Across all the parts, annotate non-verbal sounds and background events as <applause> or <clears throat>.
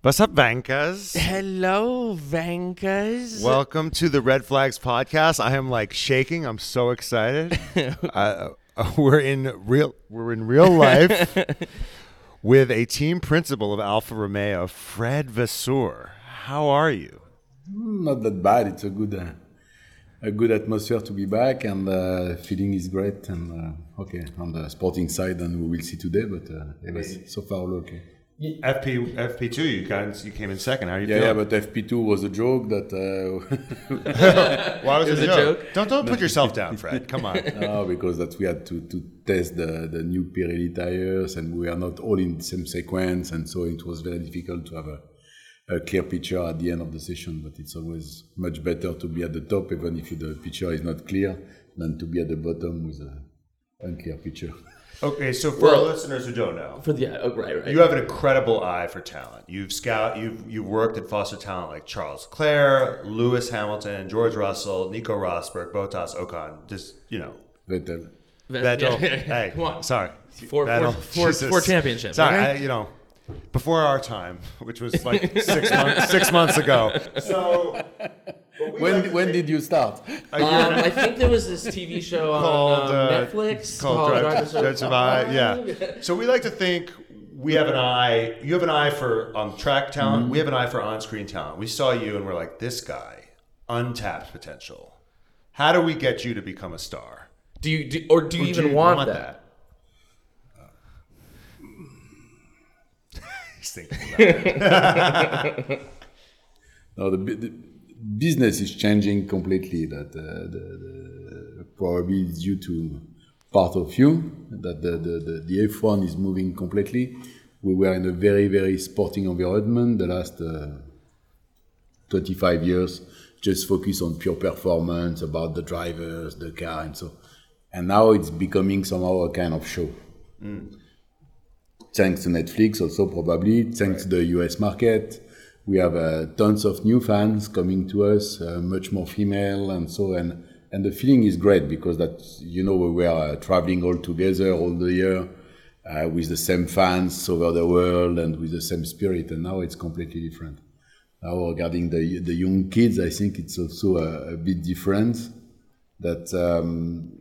What's up, Vankas? Hello, Vankas. Welcome to the Red Flags podcast. I am like shaking. I'm so excited. <laughs> uh, <laughs> we're in real. We're in real life <laughs> with a team principal of Alfa Romeo, Fred Vasseur. How are you? Not that bad. It's a good, uh, a good atmosphere to be back, and uh, feeling is great. And uh, okay, on the sporting side, and we will see today. But uh, it was so far all okay. FP FP two. You guys, you came in second. How are you Yeah, yeah, but FP2 was a joke that uh, <laughs> Why was it, was a a joke? joke? Don't don't put yourself down, Fred. Come on. <laughs> no, because that we had to, to test the, the new Pirelli tires, and we are not all in the same sequence, and so it was very difficult to have a, a clear picture at the end of the session. But it's always much better to be at the top, even if the picture is not clear, than to be at the bottom with a unclear picture. <laughs> Okay, so for our listeners who don't know, For the yeah, oh, right, right. You have an incredible eye for talent. You've scout, you've you've worked at foster talent like Charles Leclerc, Lewis Hamilton, George Russell, Nico Rosberg, Bottas Ocon. Just you know, Vettel. Vettel. Yeah. Hey, Come on. sorry, Four- Vettel. four- four- Jesus. four championships, Sorry, okay? I, you know, before our time, which was like <laughs> six months six months ago. So When, when did you start? Um, I think there was this TV show on called um, uh, Netflix called Drive, Drive to Drive to Survive. Yeah. <laughs> So we like to think we have an eye. You have an eye for um, track talent. Mm-hmm. We have an eye for on-screen talent. We saw you and we're like, this guy, untapped potential. How do we get you to become a star? Do you do, or do you Or do even you want, that? <laughs> He's thinking about it. <laughs> No, the, the business is changing completely. That uh, the, the, probably is due to part of you. That the, the, the, the F1 is moving completely. We were in a very very sporting environment the last uh, 25 years. Just focus on pure performance about the drivers, the car, and so. And now it's becoming somehow a kind of show thanks to Netflix also probably thanks to the US market we have uh, tons of new fans coming to us uh, much more female and so and and the feeling is great because that you know we were uh, traveling all together all the year uh, with the same fans over the world and with the same spirit and now it's completely different now regarding the the young kids I think it's also a, a bit different that um,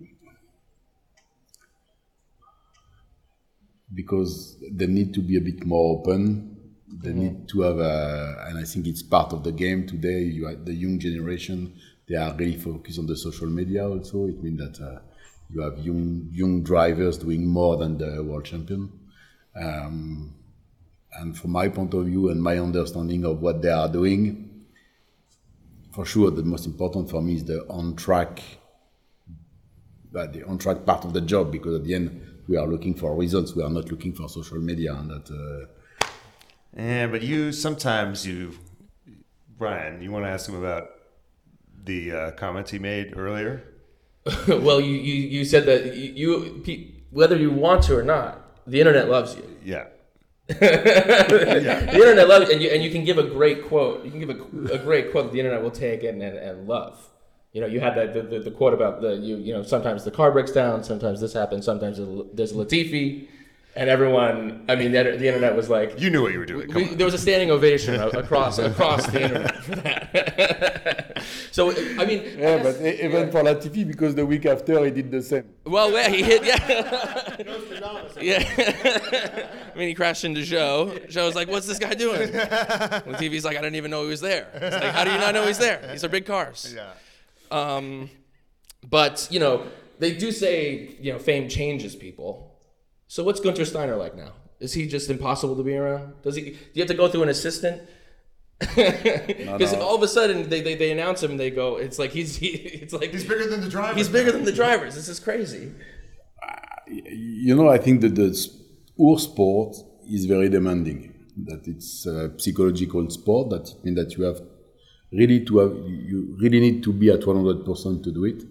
because they need to be a bit more open. They need to have a, and I think it's part of the game today. You are the young generation; they are really focused on the social media. Also, it means that uh, you have young young drivers doing more than the world champion. Um, and from my point of view and my understanding of what they are doing, for sure, the most important for me is the on track but the on track part of the job because at the end we are looking for results we are not looking for social media and that uh, Yeah, but you sometimes you, Brian, you want to ask him about the uh, comments he made earlier? <laughs> well, you, you you said that you, you whether you want to or not, the internet loves you. Yeah. <laughs> The internet loves, and you and you can give a great quote. You can give a, a great quote that the internet will take and, and, and love. You know, you had that the, the, the quote about the you you know sometimes the car breaks down, sometimes this happens, sometimes there's Latifi, and everyone. I mean, the, the internet was like. You knew what you were doing. We, there was a standing ovation <laughs> across across the internet for that. <laughs> so I mean, I yeah guess- but even for Latifi because the week after he did the same well, yeah, he hit yeah, yeah. <laughs> I mean, he crashed into Joe. Joe was like, "What's this guy doing?" Latifi's like, "I didn't even know he was there." It's like, "How do you not know he's there? These are big cars." Yeah. Um, but you know, they do say you know fame changes people. So what's Guenther Steiner like now? Is he just impossible to be around? Does he? Do you have to go through an assistant? Because no. <laughs> all of a sudden they, they, they announce him and they go, it's like he's he, <laughs> it's like He's bigger than the driver. he's bigger than the drivers. This is crazy. Uh, you know i think that the s- our sport is very demanding that it's a psychological sport that it means that you have really to have you really need to be at 100% to do it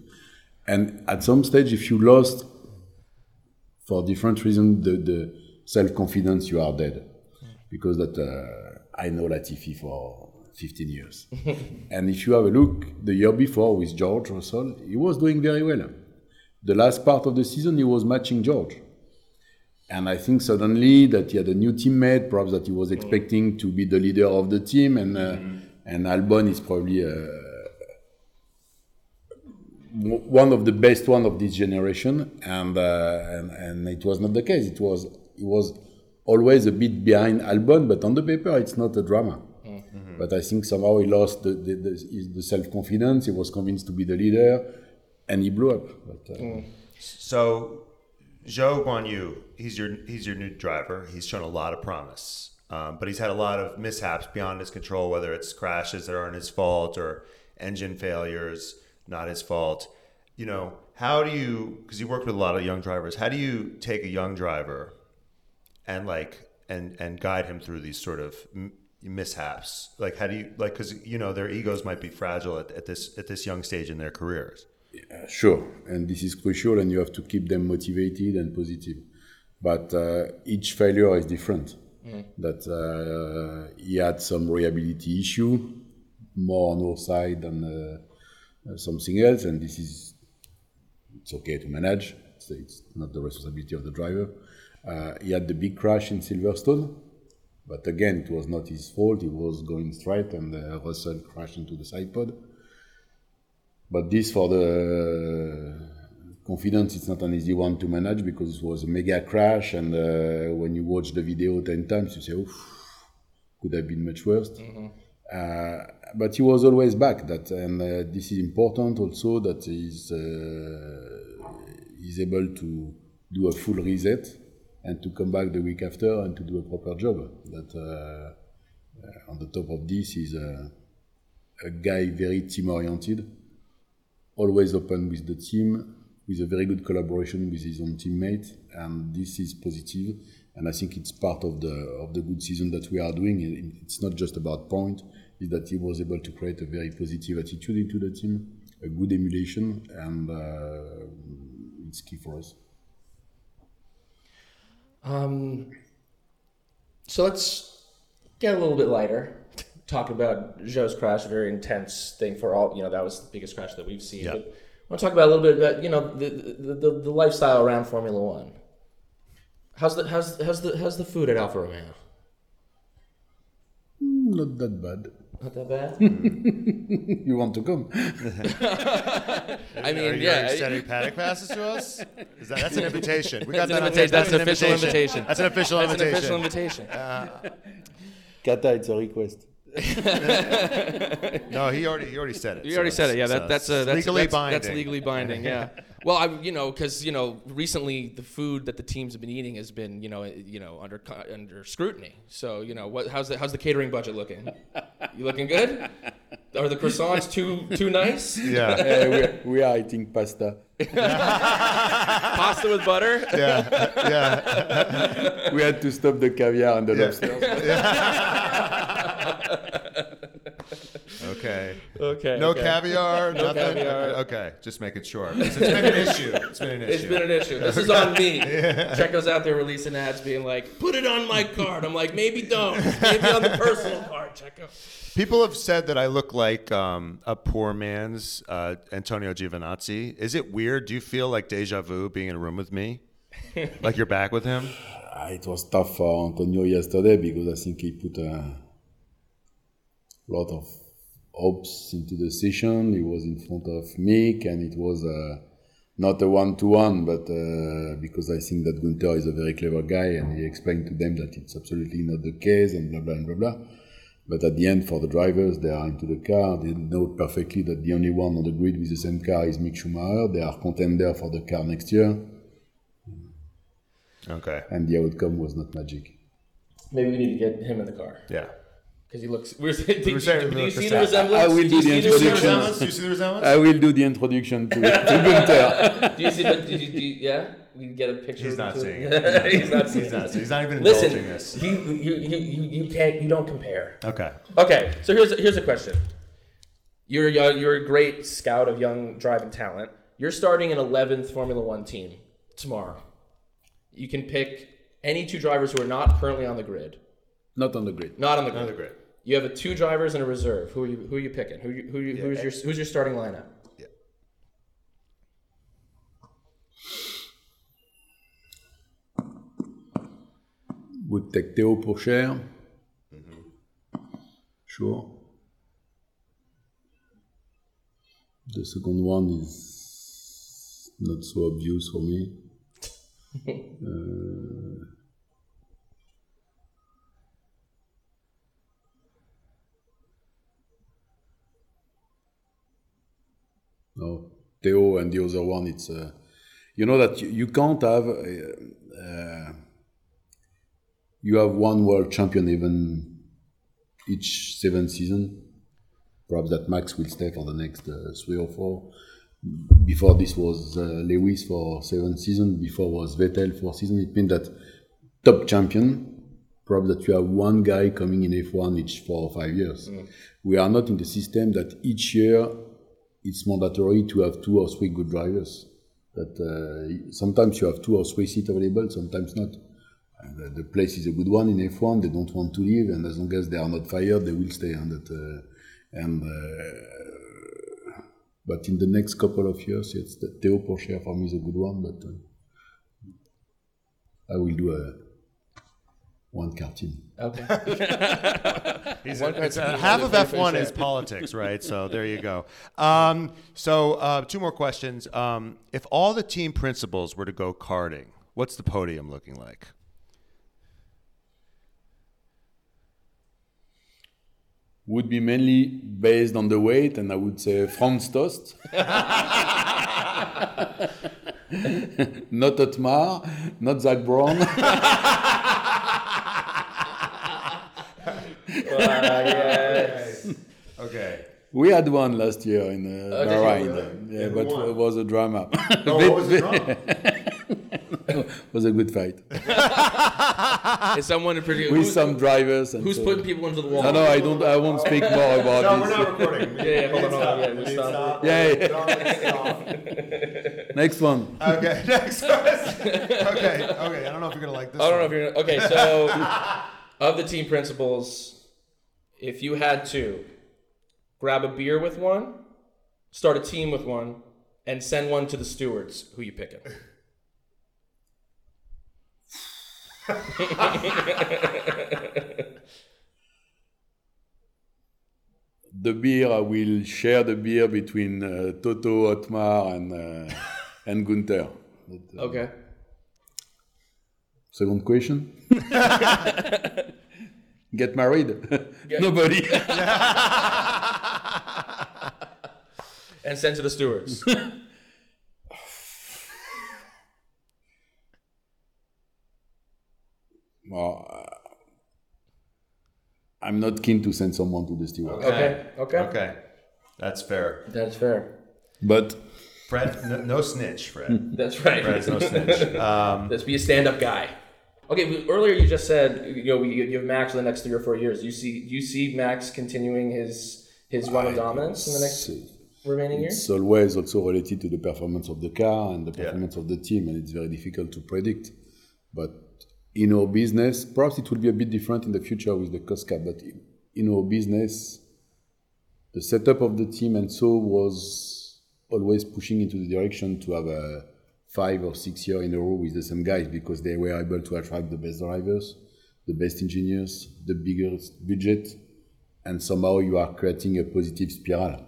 and at some stage if you lost for different reasons the, the self-confidence you are dead. Because that uh, i know latifi for 15 years. <laughs> And if you have a look the year before with george russell he was doing very well. The last part of the season he was matching george. And I think suddenly that he had a new teammate, perhaps that he was expecting to be the leader of the team, and uh, and Albon is probably uh, one of the best one of this generation, and, uh, and and it was not the case. It was it was always a bit behind Albon, but on the paper it's not a drama. Mm-hmm. But I think somehow he lost the the, the, the self confidence. He was convinced to be the leader, and he blew up. But, uh, mm. So, Zhou Guanyu, he's your he's your new driver. He's shown a lot of promise, um, but he's had a lot of mishaps beyond his control. Whether it's crashes that aren't his fault or engine failures not his fault. You know, how do you, because you work with a lot of young drivers, how do you take a young driver and like, and, and guide him through these sort of mishaps? Like, how do you, like, because, you know, their egos might be fragile at, at this, at this young stage in their careers. Yeah, sure. And this is crucial, and you have to keep them motivated and positive. But uh, each failure is different. Mm. That uh, he had some reliability issue, more on our side than uh, uh, something else, and this is it's okay to manage. It's, it's not the responsibility of the driver. Uh, he had the big crash in Silverstone, but again, it was not his fault. He was going straight, and uh, Russell crashed into the side pod. But this, for the confidence, it's not an easy one to manage because it was a mega crash, and uh, when you watch the video ten times, you say, "Oof, could have been much worse." Mm-hmm. Uh, but he was always back. That and uh, this is important also that he's uh, he's able to do a full reset and to come back the week after and to do a proper job. That uh, on the top of this is a, a guy very team oriented, always open with the team, with a very good collaboration with his own teammate, and this is positive. And I think it's part of the of the good season that we are doing. It's not just about point; is that he was able to create a very positive attitude into the team, a good emulation, and uh, it's key for us. Um, so let's get a little bit lighter. Talk about Zhou's crash, a very intense thing for all. You know, that was the biggest crash that we've seen. Yep. But I want to talk about a little bit about you know the, the, the, the lifestyle around Formula One. How's the how's how's the how's the food at Alfa Romeo? Mm, not that bad. Not that bad. <laughs> you want to come? <laughs> I mean, are you, yeah. Are you sending paddock passes to us? Is That, that's an invitation. We got that's that. An invitation. That's, that's, an official invitation. That's an official that's invitation. That's an official invitation. Uh, Kata, it's a request. <laughs> no, he already he already said it. You so already said it. Yeah, that, that's, uh, that's legally that's, binding. That's legally binding. Yeah. Well, I you know because you know recently the food that the teams have been eating has been you know you know under under scrutiny. So you know what how's the how's the catering budget looking? You looking good? Are the croissants too too nice? Yeah. Uh, we, are, we are eating pasta. pasta with butter. Yeah. Yeah. <laughs> we had to stop the caviar and the yeah. lobsters. <laughs> Yeah. Okay. <laughs> Okay. No okay. caviar. no nothing? caviar. Okay, just making sure. It's been an issue. It's been an issue. It's been an issue. This is on me. <laughs> yeah. Checo's out there releasing ads, being like, "Put it on my card." I'm like, maybe don't. Maybe on the personal <laughs> card, Checo. People have said that I look like um, a poor man's uh, Antonio Giovinazzi. Is it weird? Do you feel like deja vu being in a room with me? like you're back with him? Uh, it was tough for Antonio yesterday because I think he put a lot of hopes into the session. He was in front of Mick, and it was uh, not a one-to-one, but uh, because I think that Guenther is a very clever guy, and he explained to them that it's absolutely not the case, and blah blah and blah blah. But at the end, for the drivers, they are into the car. They know perfectly that the only one on the grid with the same car is Mick Schumacher. They are contender for the car next year. Okay. And the outcome was not magic. Maybe we need to get him in the car. Yeah. Because he looks. We're, do, We're saying, do you see the the resemblance? I will do, do the you see introduction. Do you see the resemblance? I will do the introduction to, to Guenther. do you see the? Did you, do you, yeah, we can get a picture. He's not him seeing <laughs> it. he's not seeing He's not. it. He's not even Listen, indulging this. you, you, you, you, you can't. You don't compare. Okay. Okay, so here's here's a question. You're a, you're a great scout of young driving talent. You're starting an 11th Formula One team tomorrow. You can pick any two drivers who are not currently on the grid. Not on the grid. Not on the grid. Another grid. You have a two drivers and a reserve. Who are you? Who are you picking? Who you, who you, who's your who's your starting lineup? Yeah. would take Theo Pourchaire. Sure. The second one is not so obvious for me. <laughs> uh, no, Theo and the other one, it's uh, you know that you, you can't have uh, uh, you have one world champion even each seven season. Perhaps that Max will stay for the next uh, three or four. Before this was uh, Lewis for seven season. Before was Vettel for season. It means that top champion. Perhaps that you have one guy coming in F1 each four or five years. Mm. We are not in the system that each year it's mandatory to have two or three good drivers. That uh, sometimes you have two or three seats available, sometimes not. The, the, place is a good one in F1. They don't want to leave, and as long as they are not fired, they will stay. And that, uh, and uh, but in the next couple of years, it's the Theo Pourchaire for me is a good one. But uh, I will do a one cartoon. Okay. <laughs> He's a, it's a, half of F1 is politics, <laughs> right? So there you go. Um, so uh, two more questions. Um, if all the team principals were to go karting, what's the podium looking like? would be mainly based on the weight, and I would say Franz Tost. <laughs> not Otmar, not Zak Brown. Yes. Okay. We had one last year in uh, oh, Bahrain. Really? Yeah, but it was a drama. <laughs> <laughs> No, what was the drama? <laughs> was a good fight. Is someone in particular with some drivers? who's so. putting people into the wall? No, no, I don't. I won't speak more about no, this. No, we're not recording. yeah, yeah, hold on, on. Yeah, we stop. Yeah, yeah. next one. Okay, next question. Okay, okay. I don't know if you're gonna like this. I don't one. know if you're gonna. Okay, so of the team principals, if you had to grab a beer with one, start a team with one, and send one to the stewards, who you picking? <laughs> the beer, I will share the beer between uh, Toto, Otmar, and uh, <laughs> and Guenther. But, uh, okay. Second question. <laughs> Get married? <laughs> Get Nobody. <laughs> <laughs> and send to the stewards. well, uh, I'm not keen to send someone to the steward. Okay. Okay. Okay. That's fair. That's fair. But Fred, no, no snitch, Fred. That's right. Fred's no snitch. Um, Let's be a stand-up guy. Okay, earlier you just said you know you have Max in the next three or four years. You see you see Max continuing his his run of dominance in the next remaining years? It's always also related to the performance of the car and the performance yeah. of the team, and it's very difficult to predict. But in our business, perhaps it will be a bit different in the future with the cost cap, but in our business, the setup of the team and so was always pushing into the direction to have a five or six years in a row with the same guys because they were able to attract the best drivers, the best engineers, the biggest budget, and somehow you are creating a positive spiral.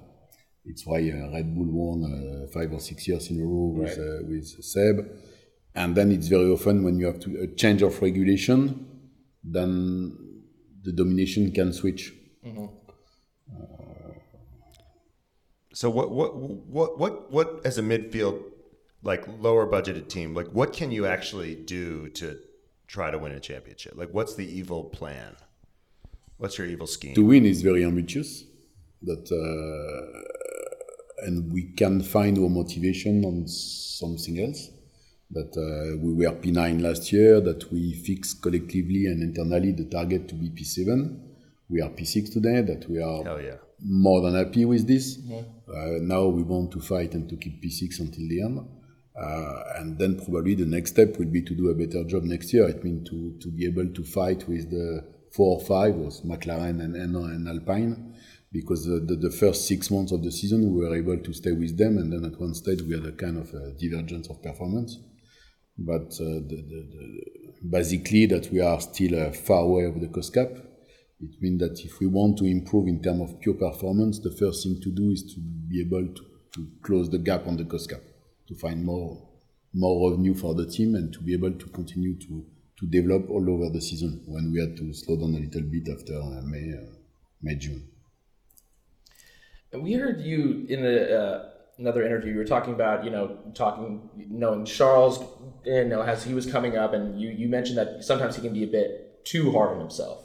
It's why uh, Red Bull won uh, five or six years in a row with, right. uh, with Seb and then it's very often when you have to, a change of regulation, then the domination can switch. Mm-hmm. Uh, so what what what what what as a midfield like lower budgeted team like what can you actually do to try to win a championship like what's the evil plan what's your evil scheme to win is very ambitious that uh, and we can find our motivation on something else that uh, we were P9 last year, that we fixed collectively and internally the target to be P7. We are P6 today, that we are yeah. more than happy with this. Mm-hmm. Uh, now we want to fight and to keep P6 until the end. Uh, and then probably the next step will be to do a better job next year. It means to, to be able to fight with the four or five, was McLaren and, and, and Alpine, because the, the, the, first six months of the season we were able to stay with them, and then at one stage we had a kind of a divergence of performance. But uh, the, basically that we are still uh, far away of the cost cap. It means that if we want to improve in terms of pure performance, the first thing to do is to be able to, to close the gap on the cost cap, to find more more revenue for the team and to be able to continue to, to develop all over the season when we had to slow down a little bit after uh, May, uh, May, June. We heard you in a, uh, another interview. You were talking about, you know, talking, knowing Charles, you know, as he was coming up, and you, you mentioned that sometimes he can be a bit too hard on himself.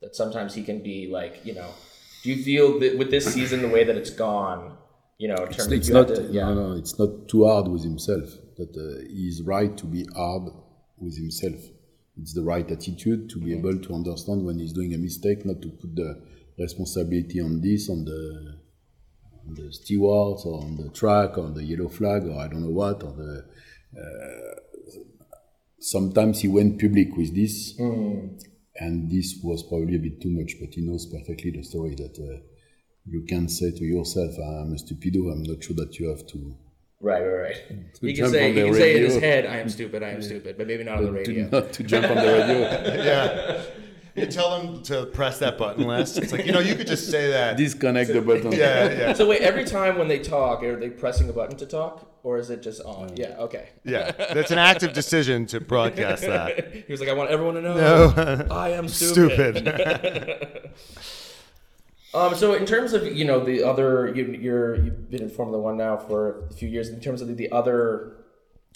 That sometimes he can be like, you know, do you feel that with this season, the way that it's gone, you know, it's, it's not, to, yeah. no, no, it's not too hard with himself. That uh, he's right to be hard with himself. It's the right attitude to be mm-hmm. able to understand when he's doing a mistake, not to put the responsibility on this, on the on the stewards or on the track or the yellow flag or I don't know what or the. Uh, sometimes he went public with this, mm. and this was probably a bit too much. But he knows perfectly the story that uh, you can say to yourself, "I'm a stupido." I'm not sure that you have to Right, right, right. <laughs> He can say he can say in his head, "I am stupid, I am yeah. stupid," but maybe not on the radio. not to jump on the radio. <laughs> <laughs> yeah. You tell them to press that button less. It's like you know you could just say that. Disconnect the button. Yeah, yeah. So wait, every time when they talk, are they pressing a button to talk, or is it just on? Yeah, okay. Yeah, that's an active decision to broadcast that. he was like, "I want everyone to know, no. I am stupid." stupid. Um, so in terms of you know the other you, you're you've been in Formula One now for a few years. In terms of the, the other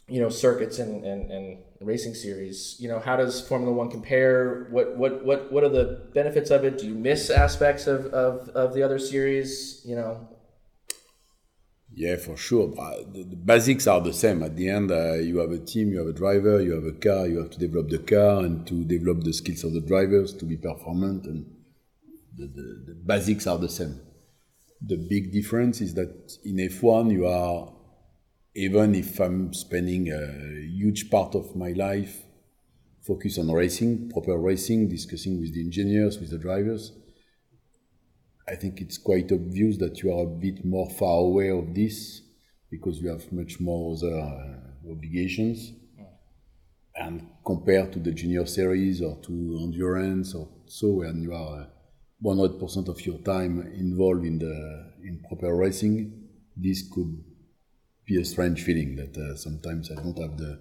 you know circuits and, and, and racing series, you know how does Formula One compare? What what what what are the benefits of it? Do you miss aspects of, of, of the other series? You know. Yeah, for sure. The, the basics are the same. At the end, uh, you have a team, you have a driver, you have a car. You have to develop the car and to develop the skills of the drivers to be performant and the, the, the basics are the same. The big difference is that in F1 you are even if I'm spending a huge part of my life focused on racing, proper racing, discussing with the engineers, with the drivers, I think it's quite obvious that you are a bit more far away of this because you have much more other uh, obligations. And compared to the junior series or to endurance or so, when you are 100% of your time involved in the in proper racing, this could be a strange feeling that uh, sometimes I don't have the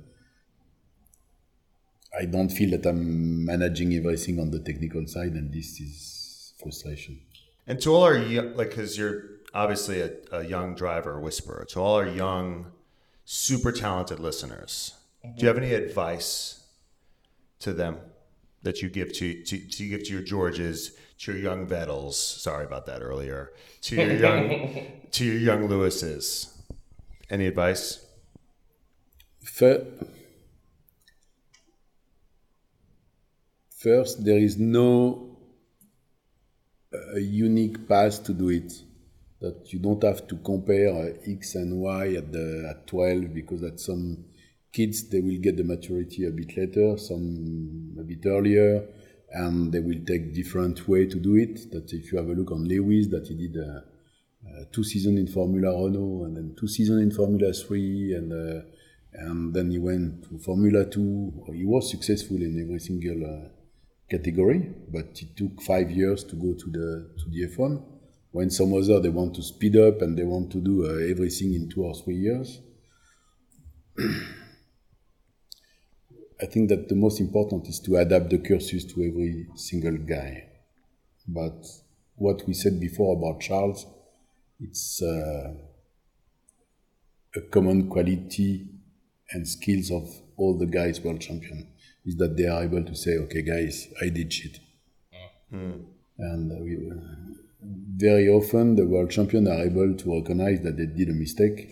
I don't feel that I'm managing everything on the technical side, and this is frustration. And to all our like, because you're obviously a, a, young driver whisperer, to all our young, super talented listeners, mm-hmm. do you have any advice to them that you give to, to, to give to your Georges, to your young Vettels. Sorry about that earlier. To your young <laughs> to your young Lewises. Any advice? First, there is no uh, unique path to do it. That you don't have to compare uh, X and Y at the at 12 because at some kids they will get the maturity a bit later, some a bit earlier, and they will take different way to do it. That if you have a look on Lewis, that he did uh, uh, two seasons in Formula Renault and then two seasons in Formula Three, and uh, and then he went to Formula Two. He was successful in every single uh, category, but it took five years to go to the to the F1. When some other they want to speed up and they want to do uh, everything in two or three years. <clears throat> I think that the most important is to adapt the cursus to every single guy. But what we said before about Charles, it's uh, a common quality and skills of all the guys world champion is that they are able to say, okay, guys, I did shit. Mm. And we, very often the world champion are able to recognize that they did a mistake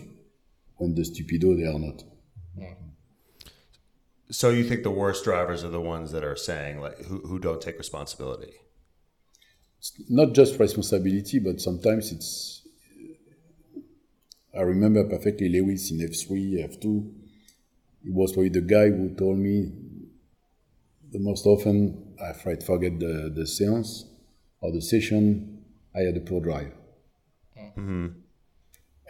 when the stupido they are not. So you think the worst drivers are the ones that are saying like who, who don't take responsibility? It's not just responsibility, but sometimes it's. I remember perfectly Lewis in F three, F two. He was probably the guy who told me the most often I forget the the séance or the session. I had a poor drive. Mm-hmm.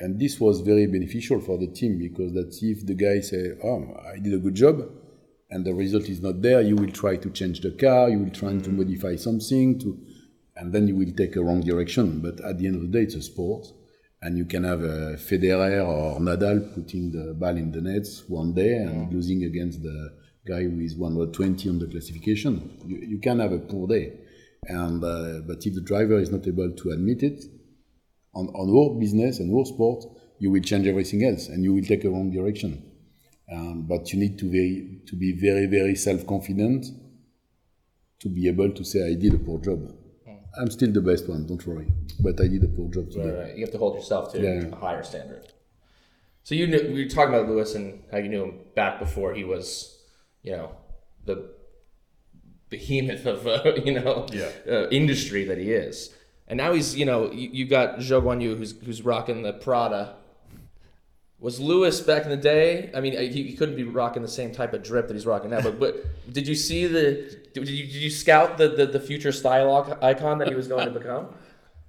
And this was very beneficial for the team because that if the guy say, "Oh, I did a good job," and the result is not there, you will try to change the car, you will try to mm. modify something, to, and then you will take a wrong direction. But at the end of the day, it's a sport, and you can have a Federer or Nadal putting the ball in the nets one day and mm. losing against the guy who is 120 on the classification. You, you can have a poor day, and uh, but if the driver is not able to admit it, on, on our business and our sport, you will change everything else and you will take a wrong direction. Um, but you need to very to be very very self confident to be able to say I did a poor job. I'm still the best one, don't worry. But I did a poor job today. Right, right. You have to hold yourself to Yeah. a higher standard. So you knew, we were talking about Lewis and how you knew him back before he was, you know, the behemoth of <laughs> uh, you know Yeah. uh, industry that he is. And now he's you know you, you got Zhou Guan Yu who's who's rocking the Prada. Was Lewis back in the day? I mean, he, he couldn't be rocking the same type of drip that he's rocking now. But but did you see the? Did you, did you scout the, the, the future style icon that he was going to become?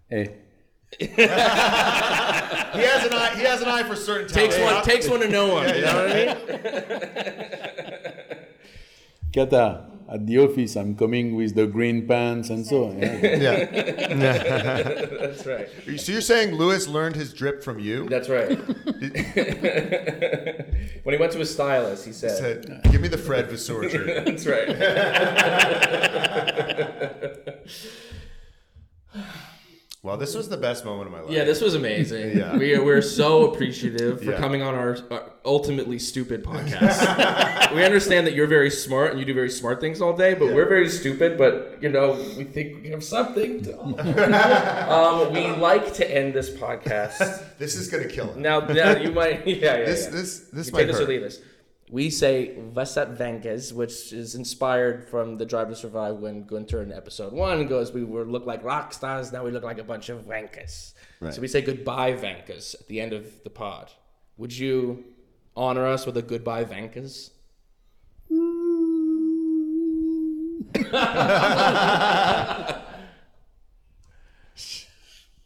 Hey, <laughs> He has an eye. He has an eye for certain talent. Takes one takes one to know one. You know what I mean? Kata, <laughs> at the office, I'm coming with the green pants and so on. Yeah. <laughs> Yeah. That's right. So you're saying Lewis learned his drip from you? That's right. <laughs> when he went to his stylist, he said, Said, "Give me the Fred Vasseur treatment." <laughs> "That's right." Well, this was the best moment of my life. Yeah, this was amazing. <laughs> Yeah. We are, we're so appreciative for Yeah. coming on our, our ultimately stupid <laughs> podcast. we understand that you're very smart and you do very smart things all day, but we're very stupid. But you know, we think we have something. To, <laughs> um, we like to end this podcast. This is gonna kill him. Now, now you might, yeah, yeah. This yeah. this this You might take this or leave this. We say Vasat Venkes, which is inspired from the Drive to Survive when Guenther in episode one goes, We were look like rock stars, now we look like a bunch of Venkes. Right. So we say goodbye Venkes at the end of the pod. Would you honor us with a goodbye Venkes? <laughs>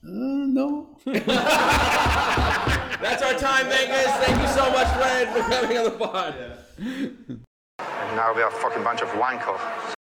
Uh, no. <laughs> That's our time, Venkes. Thank you so much, Fred, for coming on the pod. And now we are a fucking bunch of wankers.